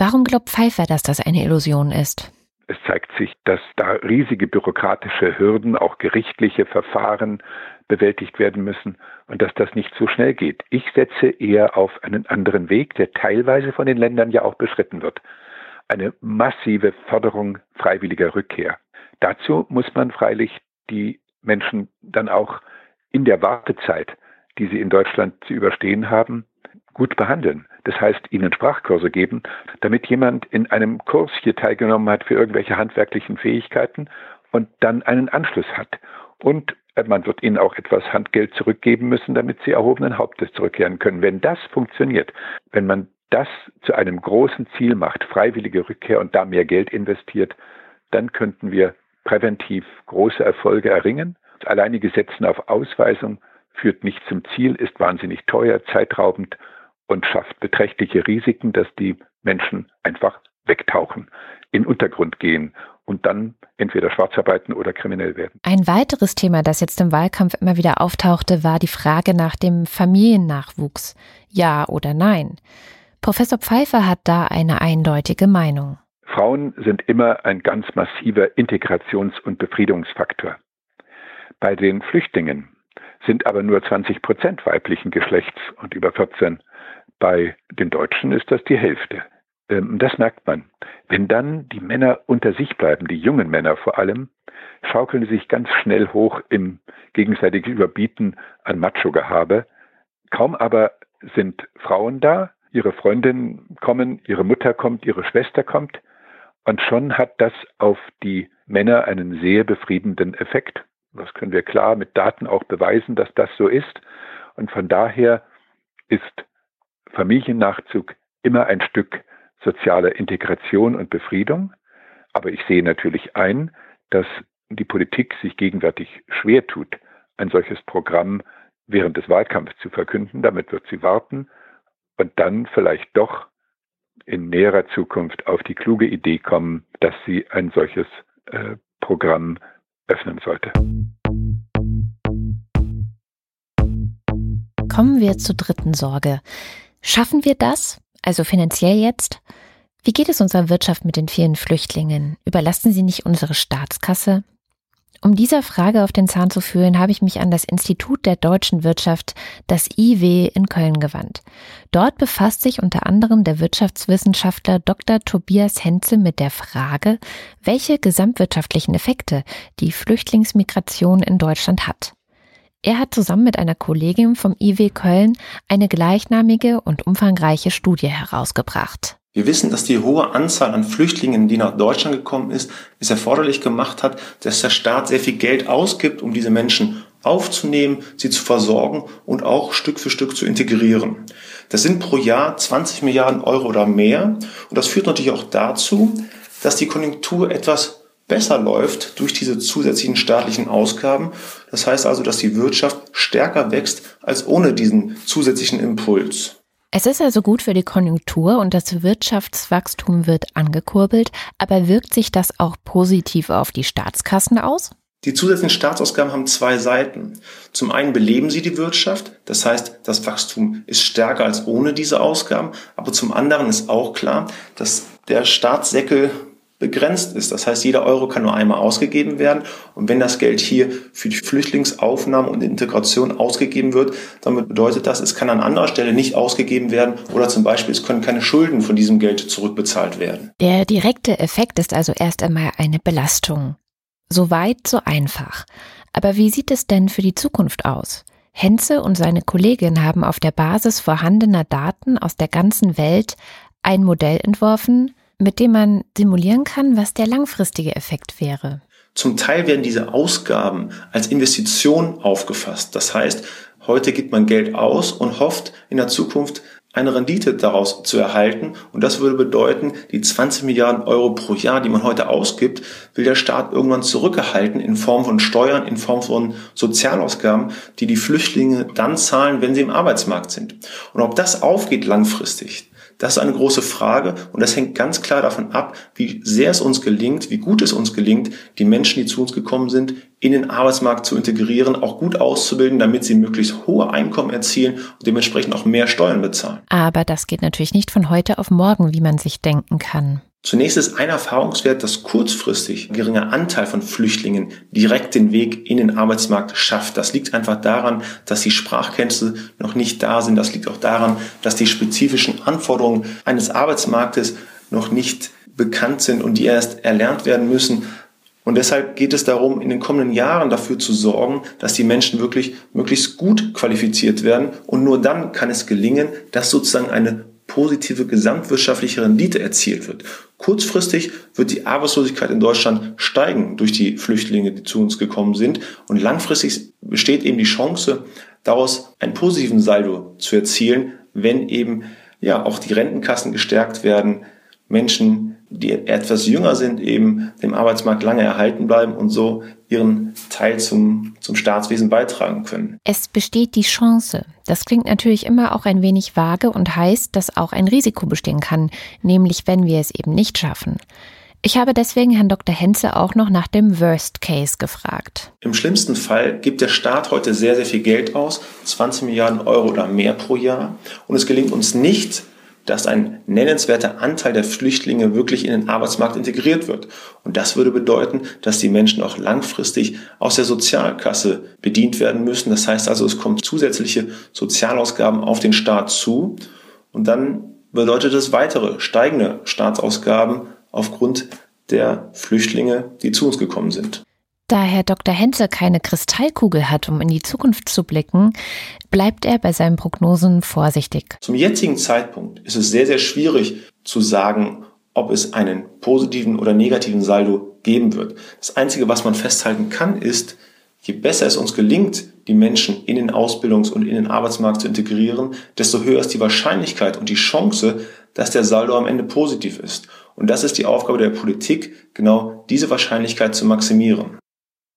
Warum glaubt Pfeiffer, dass das eine Illusion ist? Es zeigt sich, dass da riesige bürokratische Hürden, auch gerichtliche Verfahren bewältigt werden müssen und dass das nicht so schnell geht. Ich setze eher auf einen anderen Weg, der teilweise von den Ländern ja auch beschritten wird. Eine massive Förderung freiwilliger Rückkehr. Dazu muss man freilich die Menschen dann auch in der Wartezeit, die sie in Deutschland zu überstehen haben, gut behandeln. Das heißt, ihnen Sprachkurse geben, damit jemand in einem Kurs hier teilgenommen hat für irgendwelche handwerklichen Fähigkeiten und dann einen Anschluss hat. Und man wird ihnen auch etwas Handgeld zurückgeben müssen, damit sie erhobenen Hauptes zurückkehren können. Wenn das funktioniert, wenn man das zu einem großen Ziel macht, freiwillige Rückkehr und da mehr Geld investiert, dann könnten wir präventiv große Erfolge erringen. Alleinige Setzen auf Ausweisung führt nicht zum Ziel, ist wahnsinnig teuer, zeitraubend und schafft beträchtliche Risiken, dass die Menschen einfach wegtauchen, in Untergrund gehen und dann entweder schwarzarbeiten oder kriminell werden. Ein weiteres Thema, das jetzt im Wahlkampf immer wieder auftauchte, war die Frage nach dem Familiennachwuchs. Ja oder nein? Professor Pfeiffer hat da eine eindeutige Meinung. Frauen sind immer ein ganz massiver Integrations- und Befriedungsfaktor. Bei den Flüchtlingen sind aber nur 20 Prozent weiblichen Geschlechts und über 14 bei den Deutschen ist das die Hälfte. Ähm, das merkt man. Wenn dann die Männer unter sich bleiben, die jungen Männer vor allem, schaukeln sie sich ganz schnell hoch im gegenseitigen Überbieten an Macho-Gehabe. Kaum aber sind Frauen da, ihre Freundinnen kommen, ihre Mutter kommt, ihre Schwester kommt, und schon hat das auf die Männer einen sehr befriedenden Effekt. Das können wir klar mit Daten auch beweisen, dass das so ist. Und von daher ist Familiennachzug immer ein Stück sozialer Integration und Befriedung. Aber ich sehe natürlich ein, dass die Politik sich gegenwärtig schwer tut, ein solches Programm während des Wahlkampfs zu verkünden. Damit wird sie warten und dann vielleicht doch in näherer Zukunft auf die kluge Idee kommen, dass sie ein solches äh, Programm öffnen sollte. Kommen wir zur dritten Sorge. Schaffen wir das? Also finanziell jetzt? Wie geht es unserer Wirtschaft mit den vielen Flüchtlingen? Überlasten sie nicht unsere Staatskasse? Um dieser Frage auf den Zahn zu fühlen, habe ich mich an das Institut der deutschen Wirtschaft, das IW in Köln gewandt. Dort befasst sich unter anderem der Wirtschaftswissenschaftler Dr. Tobias Henze mit der Frage, welche gesamtwirtschaftlichen Effekte die Flüchtlingsmigration in Deutschland hat. Er hat zusammen mit einer Kollegin vom IW Köln eine gleichnamige und umfangreiche Studie herausgebracht. Wir wissen, dass die hohe Anzahl an Flüchtlingen, die nach Deutschland gekommen ist, es erforderlich gemacht hat, dass der Staat sehr viel Geld ausgibt, um diese Menschen aufzunehmen, sie zu versorgen und auch Stück für Stück zu integrieren. Das sind pro Jahr 20 Milliarden Euro oder mehr. Und das führt natürlich auch dazu, dass die Konjunktur etwas besser läuft durch diese zusätzlichen staatlichen Ausgaben. Das heißt also, dass die Wirtschaft stärker wächst als ohne diesen zusätzlichen Impuls. Es ist also gut für die Konjunktur und das Wirtschaftswachstum wird angekurbelt, aber wirkt sich das auch positiv auf die Staatskassen aus? Die zusätzlichen Staatsausgaben haben zwei Seiten. Zum einen beleben sie die Wirtschaft, das heißt, das Wachstum ist stärker als ohne diese Ausgaben, aber zum anderen ist auch klar, dass der Staatssäckel begrenzt ist. Das heißt, jeder Euro kann nur einmal ausgegeben werden. Und wenn das Geld hier für die Flüchtlingsaufnahme und Integration ausgegeben wird, dann bedeutet das, es kann an anderer Stelle nicht ausgegeben werden oder zum Beispiel es können keine Schulden von diesem Geld zurückbezahlt werden. Der direkte Effekt ist also erst einmal eine Belastung. So weit, so einfach. Aber wie sieht es denn für die Zukunft aus? Henze und seine Kollegin haben auf der Basis vorhandener Daten aus der ganzen Welt ein Modell entworfen, mit dem man simulieren kann, was der langfristige Effekt wäre. Zum Teil werden diese Ausgaben als Investition aufgefasst. Das heißt, heute gibt man Geld aus und hofft in der Zukunft eine Rendite daraus zu erhalten. Und das würde bedeuten, die 20 Milliarden Euro pro Jahr, die man heute ausgibt, will der Staat irgendwann zurückerhalten in Form von Steuern, in Form von Sozialausgaben, die die Flüchtlinge dann zahlen, wenn sie im Arbeitsmarkt sind. Und ob das aufgeht langfristig, das ist eine große Frage und das hängt ganz klar davon ab, wie sehr es uns gelingt, wie gut es uns gelingt, die Menschen, die zu uns gekommen sind, in den Arbeitsmarkt zu integrieren, auch gut auszubilden, damit sie möglichst hohe Einkommen erzielen und dementsprechend auch mehr Steuern bezahlen. Aber das geht natürlich nicht von heute auf morgen, wie man sich denken kann. Zunächst ist ein Erfahrungswert, dass kurzfristig ein geringer Anteil von Flüchtlingen direkt den Weg in den Arbeitsmarkt schafft. Das liegt einfach daran, dass die Sprachkenntnisse noch nicht da sind. Das liegt auch daran, dass die spezifischen Anforderungen eines Arbeitsmarktes noch nicht bekannt sind und die erst erlernt werden müssen. Und deshalb geht es darum, in den kommenden Jahren dafür zu sorgen, dass die Menschen wirklich möglichst gut qualifiziert werden. Und nur dann kann es gelingen, dass sozusagen eine positive gesamtwirtschaftliche Rendite erzielt wird. Kurzfristig wird die Arbeitslosigkeit in Deutschland steigen durch die Flüchtlinge, die zu uns gekommen sind. Und langfristig besteht eben die Chance, daraus einen positiven Saldo zu erzielen, wenn eben ja auch die Rentenkassen gestärkt werden, Menschen, die etwas jünger sind, eben dem Arbeitsmarkt lange erhalten bleiben und so ihren Teil zum, zum Staatswesen beitragen können. Es besteht die Chance. Das klingt natürlich immer auch ein wenig vage und heißt, dass auch ein Risiko bestehen kann, nämlich wenn wir es eben nicht schaffen. Ich habe deswegen Herrn Dr. Henze auch noch nach dem Worst Case gefragt. Im schlimmsten Fall gibt der Staat heute sehr, sehr viel Geld aus, 20 Milliarden Euro oder mehr pro Jahr, und es gelingt uns nicht, dass ein nennenswerter Anteil der Flüchtlinge wirklich in den Arbeitsmarkt integriert wird. Und das würde bedeuten, dass die Menschen auch langfristig aus der Sozialkasse bedient werden müssen. Das heißt also, es kommen zusätzliche Sozialausgaben auf den Staat zu. Und dann bedeutet es weitere steigende Staatsausgaben aufgrund der Flüchtlinge, die zu uns gekommen sind. Da Herr Dr. Henze keine Kristallkugel hat, um in die Zukunft zu blicken, bleibt er bei seinen Prognosen vorsichtig. Zum jetzigen Zeitpunkt ist es sehr, sehr schwierig zu sagen, ob es einen positiven oder negativen Saldo geben wird. Das Einzige, was man festhalten kann, ist, je besser es uns gelingt, die Menschen in den Ausbildungs- und in den Arbeitsmarkt zu integrieren, desto höher ist die Wahrscheinlichkeit und die Chance, dass der Saldo am Ende positiv ist. Und das ist die Aufgabe der Politik, genau diese Wahrscheinlichkeit zu maximieren.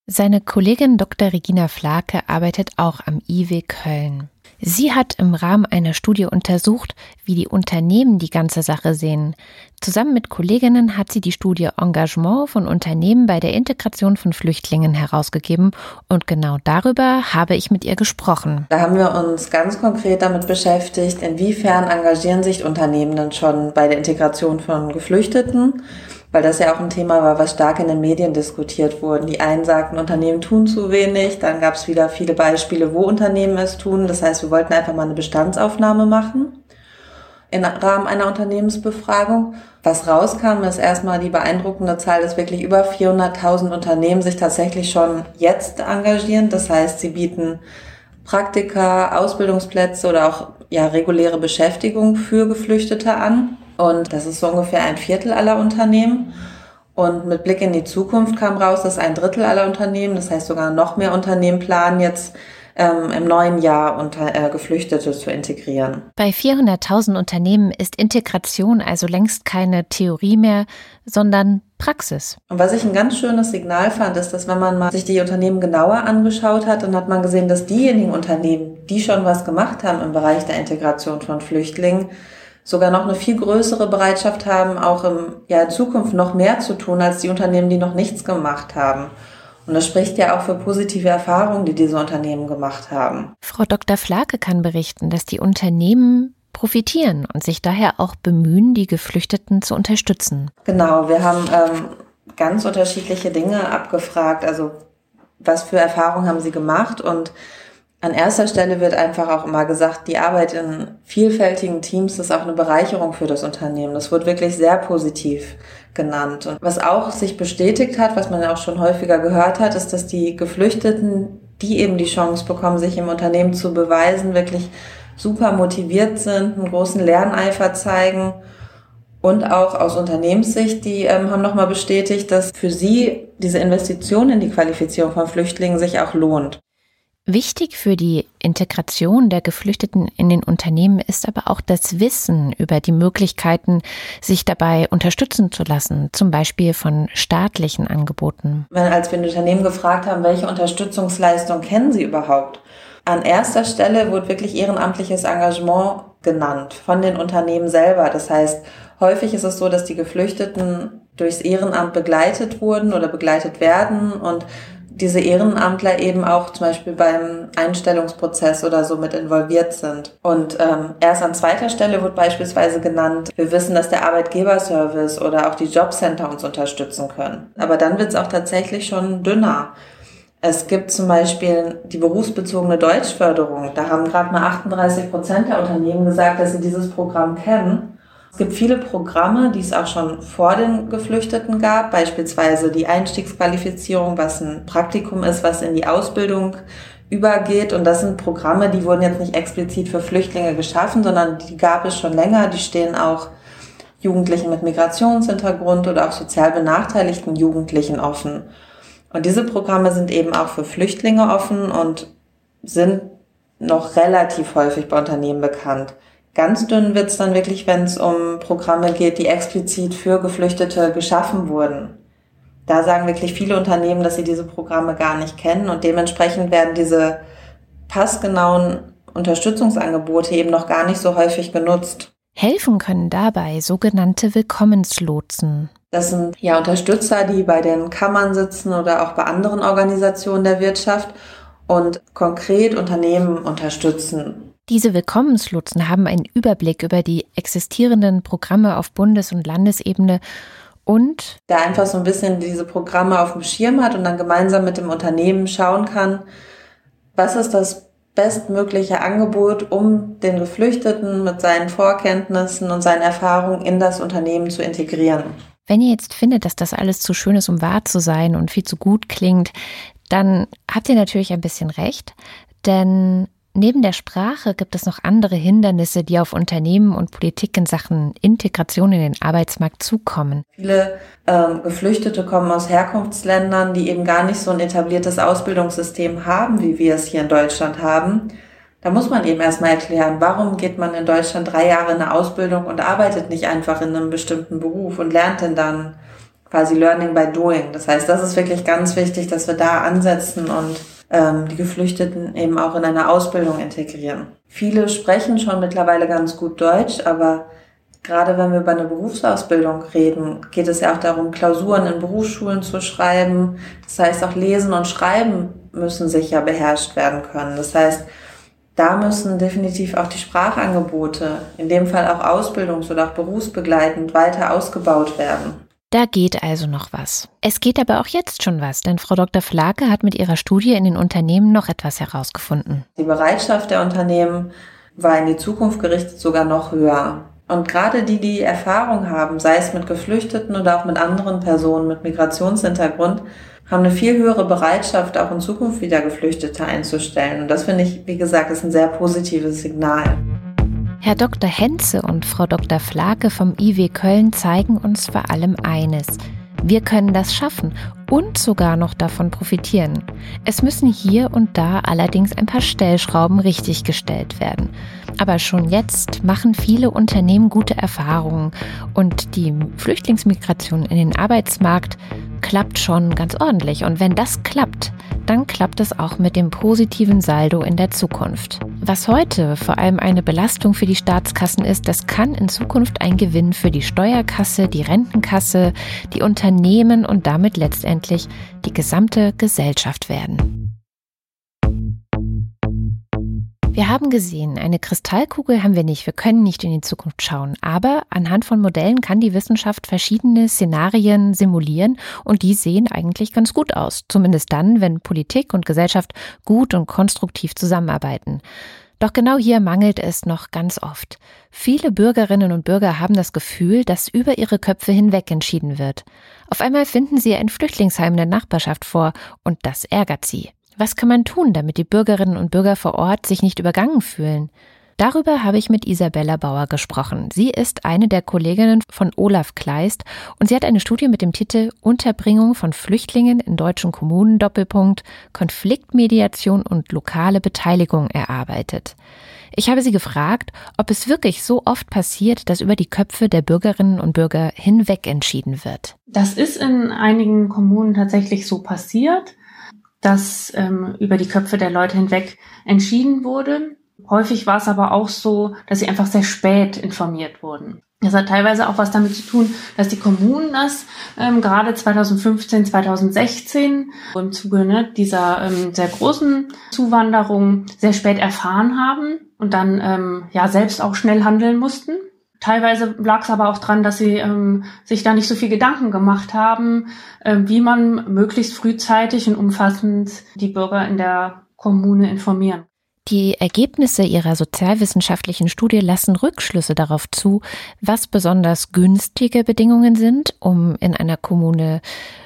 Seine Kollegin Dr. Regina Flake arbeitet auch am IW Köln. Sie hat im Rahmen einer Studie untersucht, wie die Unternehmen die ganze Sache sehen. Zusammen mit Kolleginnen hat sie die Studie Engagement von Unternehmen bei der Integration von Flüchtlingen herausgegeben und genau darüber habe ich mit ihr gesprochen. Da haben wir uns ganz konkret damit beschäftigt, inwiefern engagieren sich Unternehmen denn schon bei der Integration von Geflüchteten weil das ja auch ein Thema war, was stark in den Medien diskutiert wurde. Die einen sagten, Unternehmen tun zu wenig, dann gab es wieder viele Beispiele, wo Unternehmen es tun. Das heißt, wir wollten einfach mal eine Bestandsaufnahme machen im Rahmen einer Unternehmensbefragung. Was rauskam, ist erstmal die beeindruckende Zahl, dass wirklich über 400.000 Unternehmen sich tatsächlich schon jetzt engagieren. Das heißt, sie bieten Praktika, Ausbildungsplätze oder auch ja, reguläre Beschäftigung für Geflüchtete an. Und das ist so ungefähr ein Viertel aller Unternehmen. Und mit Blick in die Zukunft kam raus, dass ein Drittel aller Unternehmen, das heißt sogar noch mehr Unternehmen planen jetzt ähm, im neuen Jahr unter, äh, Geflüchtete zu integrieren. Bei 400.000 Unternehmen ist Integration also längst keine Theorie mehr, sondern Praxis. Und was ich ein ganz schönes Signal fand, ist, dass wenn man mal sich die Unternehmen genauer angeschaut hat, dann hat man gesehen, dass diejenigen Unternehmen, die schon was gemacht haben im Bereich der Integration von Flüchtlingen, sogar noch eine viel größere Bereitschaft haben, auch im, ja, in Zukunft noch mehr zu tun, als die Unternehmen, die noch nichts gemacht haben. Und das spricht ja auch für positive Erfahrungen, die diese Unternehmen gemacht haben. Frau Dr. Flake kann berichten, dass die Unternehmen profitieren und sich daher auch bemühen, die Geflüchteten zu unterstützen. Genau, wir haben ähm, ganz unterschiedliche Dinge abgefragt. Also was für Erfahrungen haben sie gemacht und an erster Stelle wird einfach auch immer gesagt, die Arbeit in vielfältigen Teams ist auch eine Bereicherung für das Unternehmen. Das wird wirklich sehr positiv genannt. Und was auch sich bestätigt hat, was man auch schon häufiger gehört hat, ist, dass die Geflüchteten, die eben die Chance bekommen, sich im Unternehmen zu beweisen, wirklich super motiviert sind, einen großen Lerneifer zeigen und auch aus Unternehmenssicht, die ähm, haben nochmal bestätigt, dass für sie diese Investition in die Qualifizierung von Flüchtlingen sich auch lohnt. Wichtig für die Integration der Geflüchteten in den Unternehmen ist aber auch das Wissen über die Möglichkeiten, sich dabei unterstützen zu lassen, zum Beispiel von staatlichen Angeboten. Wenn, als wir ein Unternehmen gefragt haben, welche Unterstützungsleistung kennen Sie überhaupt? An erster Stelle wurde wirklich ehrenamtliches Engagement genannt von den Unternehmen selber. Das heißt, häufig ist es so, dass die Geflüchteten durchs Ehrenamt begleitet wurden oder begleitet werden und diese Ehrenamtler eben auch zum Beispiel beim Einstellungsprozess oder so mit involviert sind. Und ähm, erst an zweiter Stelle wird beispielsweise genannt, wir wissen, dass der Arbeitgeberservice oder auch die Jobcenter uns unterstützen können. Aber dann wird es auch tatsächlich schon dünner. Es gibt zum Beispiel die berufsbezogene Deutschförderung. Da haben gerade mal 38 Prozent der Unternehmen gesagt, dass sie dieses Programm kennen. Es gibt viele Programme, die es auch schon vor den Geflüchteten gab, beispielsweise die Einstiegsqualifizierung, was ein Praktikum ist, was in die Ausbildung übergeht. Und das sind Programme, die wurden jetzt nicht explizit für Flüchtlinge geschaffen, sondern die gab es schon länger. Die stehen auch Jugendlichen mit Migrationshintergrund oder auch sozial benachteiligten Jugendlichen offen. Und diese Programme sind eben auch für Flüchtlinge offen und sind noch relativ häufig bei Unternehmen bekannt. Ganz dünn wird's dann wirklich, wenn es um Programme geht, die explizit für Geflüchtete geschaffen wurden. Da sagen wirklich viele Unternehmen, dass sie diese Programme gar nicht kennen und dementsprechend werden diese passgenauen Unterstützungsangebote eben noch gar nicht so häufig genutzt. Helfen können dabei sogenannte Willkommenslotsen. Das sind ja Unterstützer, die bei den Kammern sitzen oder auch bei anderen Organisationen der Wirtschaft und konkret Unternehmen unterstützen. Diese Willkommenslotsen haben einen Überblick über die existierenden Programme auf Bundes- und Landesebene und der einfach so ein bisschen diese Programme auf dem Schirm hat und dann gemeinsam mit dem Unternehmen schauen kann, was ist das bestmögliche Angebot, um den Geflüchteten mit seinen Vorkenntnissen und seinen Erfahrungen in das Unternehmen zu integrieren. Wenn ihr jetzt findet, dass das alles zu schön ist, um wahr zu sein und viel zu gut klingt, dann habt ihr natürlich ein bisschen recht, denn Neben der Sprache gibt es noch andere Hindernisse, die auf Unternehmen und Politik in Sachen Integration in den Arbeitsmarkt zukommen. Viele ähm, Geflüchtete kommen aus Herkunftsländern, die eben gar nicht so ein etabliertes Ausbildungssystem haben, wie wir es hier in Deutschland haben. Da muss man eben erstmal erklären, warum geht man in Deutschland drei Jahre in eine Ausbildung und arbeitet nicht einfach in einem bestimmten Beruf und lernt denn dann quasi Learning by Doing. Das heißt, das ist wirklich ganz wichtig, dass wir da ansetzen und ähm, die Geflüchteten eben auch in eine Ausbildung integrieren. Viele sprechen schon mittlerweile ganz gut Deutsch, aber gerade wenn wir über eine Berufsausbildung reden, geht es ja auch darum, Klausuren in Berufsschulen zu schreiben. Das heißt, auch Lesen und Schreiben müssen sicher beherrscht werden können. Das heißt, da müssen definitiv auch die Sprachangebote, in dem Fall auch ausbildungs- oder auch berufsbegleitend, weiter ausgebaut werden. Da geht also noch was. Es geht aber auch jetzt schon was, denn Frau Dr. Flake hat mit ihrer Studie in den Unternehmen noch etwas herausgefunden. Die Bereitschaft der Unternehmen war in die Zukunft gerichtet sogar noch höher. Und gerade die, die Erfahrung haben, sei es mit Geflüchteten oder auch mit anderen Personen mit Migrationshintergrund, haben eine viel höhere Bereitschaft, auch in Zukunft wieder Geflüchtete einzustellen. Und das finde ich, wie gesagt, ist ein sehr positives Signal. Herr Dr. Henze und Frau Dr. Flake vom IW Köln zeigen uns vor allem eines. Wir können das schaffen und sogar noch davon profitieren. Es müssen hier und da allerdings ein paar Stellschrauben richtiggestellt werden. Aber schon jetzt machen viele Unternehmen gute Erfahrungen und die Flüchtlingsmigration in den Arbeitsmarkt klappt schon ganz ordentlich. Und wenn das klappt, dann klappt es auch mit dem positiven Saldo in der Zukunft. Was heute vor allem eine Belastung für die Staatskassen ist, das kann in Zukunft ein Gewinn für die Steuerkasse, die Rentenkasse, die Unternehmen und damit letztendlich die gesamte Gesellschaft werden. Wir haben gesehen, eine Kristallkugel haben wir nicht, wir können nicht in die Zukunft schauen, aber anhand von Modellen kann die Wissenschaft verschiedene Szenarien simulieren und die sehen eigentlich ganz gut aus, zumindest dann, wenn Politik und Gesellschaft gut und konstruktiv zusammenarbeiten. Doch genau hier mangelt es noch ganz oft. Viele Bürgerinnen und Bürger haben das Gefühl, dass über ihre Köpfe hinweg entschieden wird. Auf einmal finden sie ein Flüchtlingsheim in der Nachbarschaft vor und das ärgert sie. Was kann man tun, damit die Bürgerinnen und Bürger vor Ort sich nicht übergangen fühlen? Darüber habe ich mit Isabella Bauer gesprochen. Sie ist eine der Kolleginnen von Olaf Kleist und sie hat eine Studie mit dem Titel Unterbringung von Flüchtlingen in deutschen Kommunen Doppelpunkt Konfliktmediation und lokale Beteiligung erarbeitet. Ich habe sie gefragt, ob es wirklich so oft passiert, dass über die Köpfe der Bürgerinnen und Bürger hinweg entschieden wird. Das ist in einigen Kommunen tatsächlich so passiert dass ähm, über die Köpfe der Leute hinweg entschieden wurde. Häufig war es aber auch so, dass sie einfach sehr spät informiert wurden. Das hat teilweise auch was damit zu tun, dass die Kommunen das ähm, gerade 2015, 2016 im Zuge ne, dieser ähm, sehr großen Zuwanderung sehr spät erfahren haben und dann ähm, ja selbst auch schnell handeln mussten. Teilweise lag es aber auch dran, dass sie ähm, sich da nicht so viel Gedanken gemacht haben, äh, wie man möglichst frühzeitig und umfassend die Bürger in der Kommune informieren. Die Ergebnisse ihrer sozialwissenschaftlichen Studie lassen Rückschlüsse darauf zu, was besonders günstige Bedingungen sind, um in einer Kommune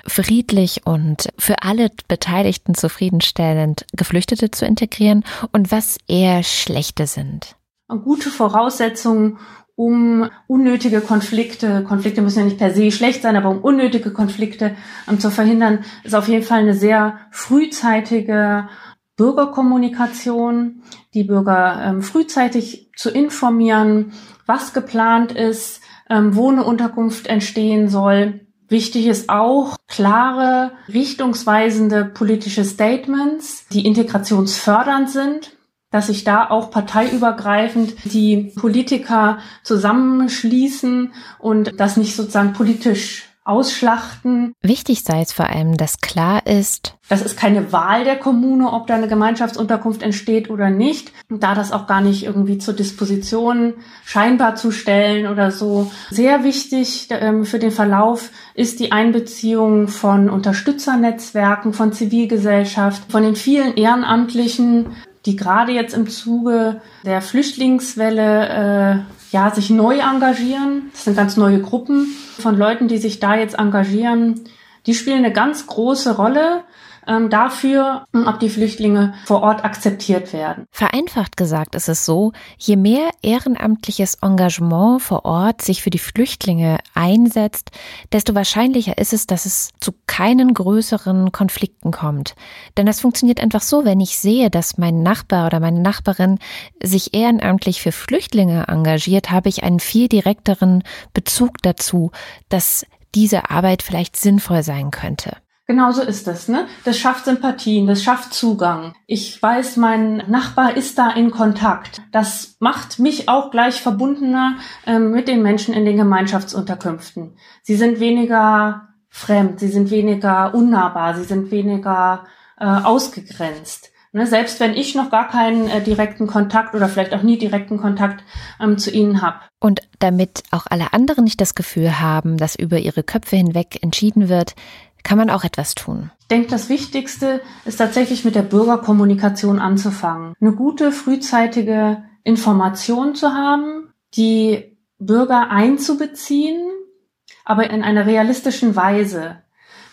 friedlich und für alle Beteiligten zufriedenstellend Geflüchtete zu integrieren und was eher schlechte sind. Gute Voraussetzungen, um unnötige Konflikte, Konflikte müssen ja nicht per se schlecht sein, aber um unnötige Konflikte ähm, zu verhindern, ist auf jeden Fall eine sehr frühzeitige Bürgerkommunikation, die Bürger ähm, frühzeitig zu informieren, was geplant ist, ähm, wo eine Unterkunft entstehen soll. Wichtig ist auch klare, richtungsweisende politische Statements, die integrationsfördernd sind dass sich da auch parteiübergreifend die Politiker zusammenschließen und das nicht sozusagen politisch ausschlachten. Wichtig sei es vor allem, dass klar ist, das ist keine Wahl der Kommune, ob da eine Gemeinschaftsunterkunft entsteht oder nicht. Und da das auch gar nicht irgendwie zur Disposition scheinbar zu stellen oder so. Sehr wichtig ähm, für den Verlauf ist die Einbeziehung von Unterstützernetzwerken, von Zivilgesellschaft, von den vielen Ehrenamtlichen, die gerade jetzt im Zuge der Flüchtlingswelle äh, ja sich neu engagieren. Das sind ganz neue Gruppen von Leuten, die sich da jetzt engagieren. Die spielen eine ganz große Rolle ähm, dafür, ob die Flüchtlinge vor Ort akzeptiert werden. Vereinfacht gesagt ist es so, je mehr ehrenamtliches Engagement vor Ort sich für die Flüchtlinge einsetzt, desto wahrscheinlicher ist es, dass es zu keinen größeren Konflikten kommt. Denn das funktioniert einfach so, wenn ich sehe, dass mein Nachbar oder meine Nachbarin sich ehrenamtlich für Flüchtlinge engagiert, habe ich einen viel direkteren Bezug dazu, dass diese Arbeit vielleicht sinnvoll sein könnte. Genau so ist es, ne? Das schafft Sympathien, das schafft Zugang. Ich weiß, mein Nachbar ist da in Kontakt. Das macht mich auch gleich verbundener äh, mit den Menschen in den Gemeinschaftsunterkünften. Sie sind weniger fremd, sie sind weniger unnahbar, sie sind weniger äh, ausgegrenzt. Ne? Selbst wenn ich noch gar keinen äh, direkten Kontakt oder vielleicht auch nie direkten Kontakt ähm, zu ihnen habe. Und damit auch alle anderen nicht das Gefühl haben, dass über ihre Köpfe hinweg entschieden wird, kann man auch etwas tun. Ich denke, das Wichtigste ist tatsächlich mit der Bürgerkommunikation anzufangen. Eine gute, frühzeitige Information zu haben, die Bürger einzubeziehen, aber in einer realistischen Weise.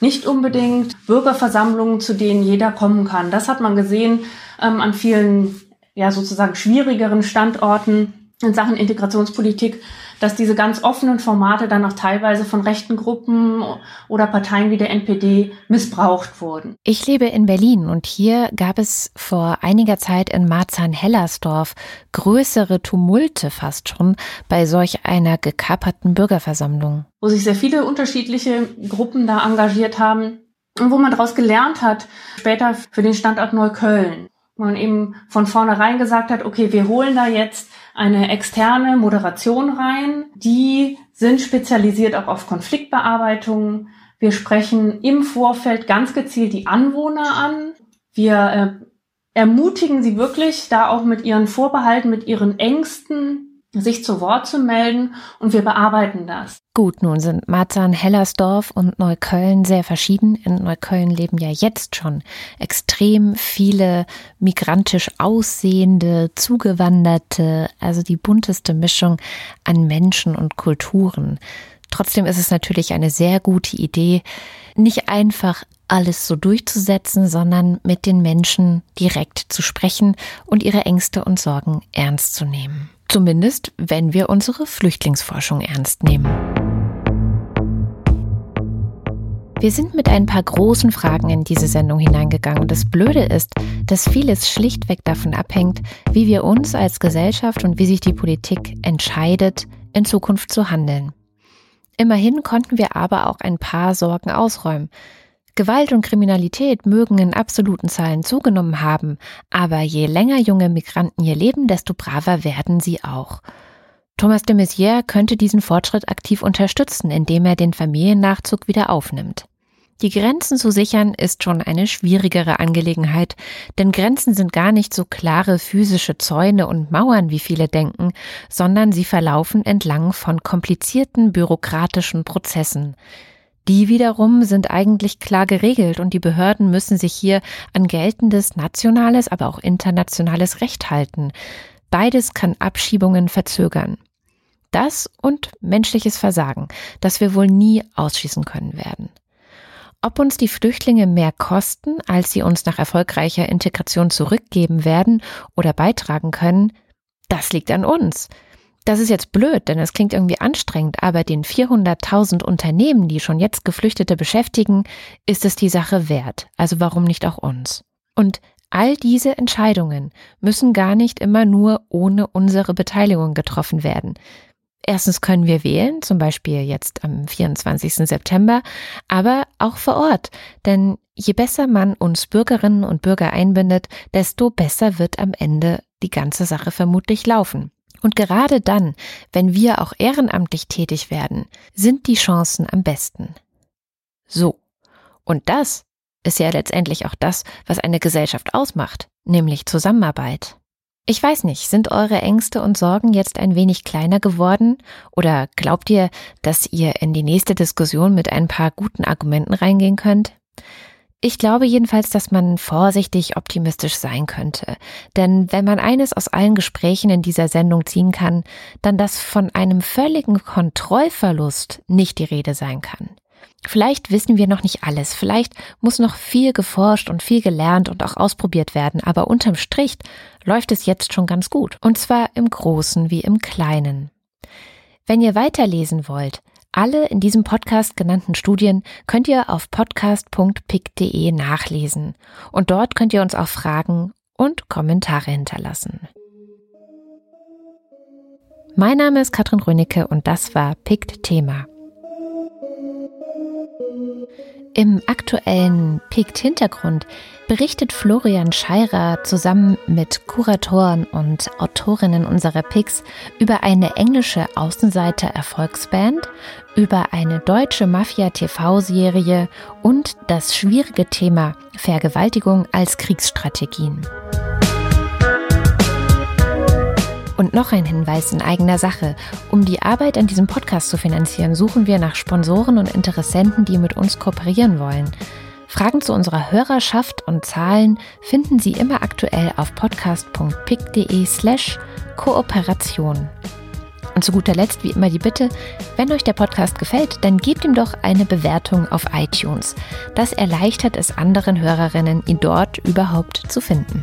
Nicht unbedingt Bürgerversammlungen, zu denen jeder kommen kann. Das hat man gesehen ähm, an vielen, ja, sozusagen schwierigeren Standorten in Sachen Integrationspolitik, dass diese ganz offenen Formate dann auch teilweise von rechten Gruppen oder Parteien wie der NPD missbraucht wurden. Ich lebe in Berlin und hier gab es vor einiger Zeit in Marzahn-Hellersdorf größere Tumulte fast schon bei solch einer gekapperten Bürgerversammlung. Wo sich sehr viele unterschiedliche Gruppen da engagiert haben und wo man daraus gelernt hat, später für den Standort Neukölln. Wo man eben von vornherein gesagt hat, okay, wir holen da jetzt eine externe Moderation rein. Die sind spezialisiert auch auf Konfliktbearbeitung. Wir sprechen im Vorfeld ganz gezielt die Anwohner an. Wir äh, ermutigen sie wirklich, da auch mit ihren Vorbehalten, mit ihren Ängsten sich zu Wort zu melden und wir bearbeiten das. Gut, nun sind Marzahn, Hellersdorf und Neukölln sehr verschieden. In Neukölln leben ja jetzt schon extrem viele migrantisch aussehende, zugewanderte, also die bunteste Mischung an Menschen und Kulturen. Trotzdem ist es natürlich eine sehr gute Idee, nicht einfach alles so durchzusetzen, sondern mit den Menschen direkt zu sprechen und ihre Ängste und Sorgen ernst zu nehmen. Zumindest, wenn wir unsere Flüchtlingsforschung ernst nehmen. Wir sind mit ein paar großen Fragen in diese Sendung hineingegangen und das Blöde ist, dass vieles schlichtweg davon abhängt, wie wir uns als Gesellschaft und wie sich die Politik entscheidet, in Zukunft zu handeln. Immerhin konnten wir aber auch ein paar Sorgen ausräumen. Gewalt und Kriminalität mögen in absoluten Zahlen zugenommen haben, aber je länger junge Migranten hier leben, desto braver werden sie auch. Thomas de Maizière könnte diesen Fortschritt aktiv unterstützen, indem er den Familiennachzug wieder aufnimmt. Die Grenzen zu sichern ist schon eine schwierigere Angelegenheit, denn Grenzen sind gar nicht so klare physische Zäune und Mauern, wie viele denken, sondern sie verlaufen entlang von komplizierten bürokratischen Prozessen. Die wiederum sind eigentlich klar geregelt und die Behörden müssen sich hier an geltendes nationales, aber auch internationales Recht halten. Beides kann Abschiebungen verzögern. Das und menschliches Versagen, das wir wohl nie ausschließen können werden. Ob uns die Flüchtlinge mehr kosten, als sie uns nach erfolgreicher Integration zurückgeben werden oder beitragen können, das liegt an uns. Das ist jetzt blöd, denn es klingt irgendwie anstrengend, aber den 400.000 Unternehmen, die schon jetzt Geflüchtete beschäftigen, ist es die Sache wert. Also warum nicht auch uns? Und all diese Entscheidungen müssen gar nicht immer nur ohne unsere Beteiligung getroffen werden. Erstens können wir wählen, zum Beispiel jetzt am 24. September, aber auch vor Ort. Denn je besser man uns Bürgerinnen und Bürger einbindet, desto besser wird am Ende die ganze Sache vermutlich laufen. Und gerade dann, wenn wir auch ehrenamtlich tätig werden, sind die Chancen am besten. So. Und das ist ja letztendlich auch das, was eine Gesellschaft ausmacht, nämlich Zusammenarbeit. Ich weiß nicht, sind eure Ängste und Sorgen jetzt ein wenig kleiner geworden? Oder glaubt ihr, dass ihr in die nächste Diskussion mit ein paar guten Argumenten reingehen könnt? Ich glaube jedenfalls, dass man vorsichtig optimistisch sein könnte. Denn wenn man eines aus allen Gesprächen in dieser Sendung ziehen kann, dann dass von einem völligen Kontrollverlust nicht die Rede sein kann. Vielleicht wissen wir noch nicht alles, vielleicht muss noch viel geforscht und viel gelernt und auch ausprobiert werden, aber unterm Strich läuft es jetzt schon ganz gut. Und zwar im Großen wie im Kleinen. Wenn ihr weiterlesen wollt, alle in diesem Podcast genannten Studien könnt ihr auf podcast.pick.de nachlesen und dort könnt ihr uns auch Fragen und Kommentare hinterlassen. Mein Name ist Katrin Rönecke und das war Pict Thema. Im aktuellen Pict-Hintergrund berichtet Florian Scheirer zusammen mit Kuratoren und Autorinnen unserer Picks über eine englische Außenseiter-Erfolgsband, über eine deutsche Mafia-TV-Serie und das schwierige Thema Vergewaltigung als Kriegsstrategien. Und noch ein Hinweis in eigener Sache. Um die Arbeit an diesem Podcast zu finanzieren, suchen wir nach Sponsoren und Interessenten, die mit uns kooperieren wollen. Fragen zu unserer Hörerschaft und Zahlen finden Sie immer aktuell auf podcast.pick.de slash Kooperation. Und zu guter Letzt wie immer die Bitte, wenn euch der Podcast gefällt, dann gebt ihm doch eine Bewertung auf iTunes. Das erleichtert es anderen Hörerinnen, ihn dort überhaupt zu finden.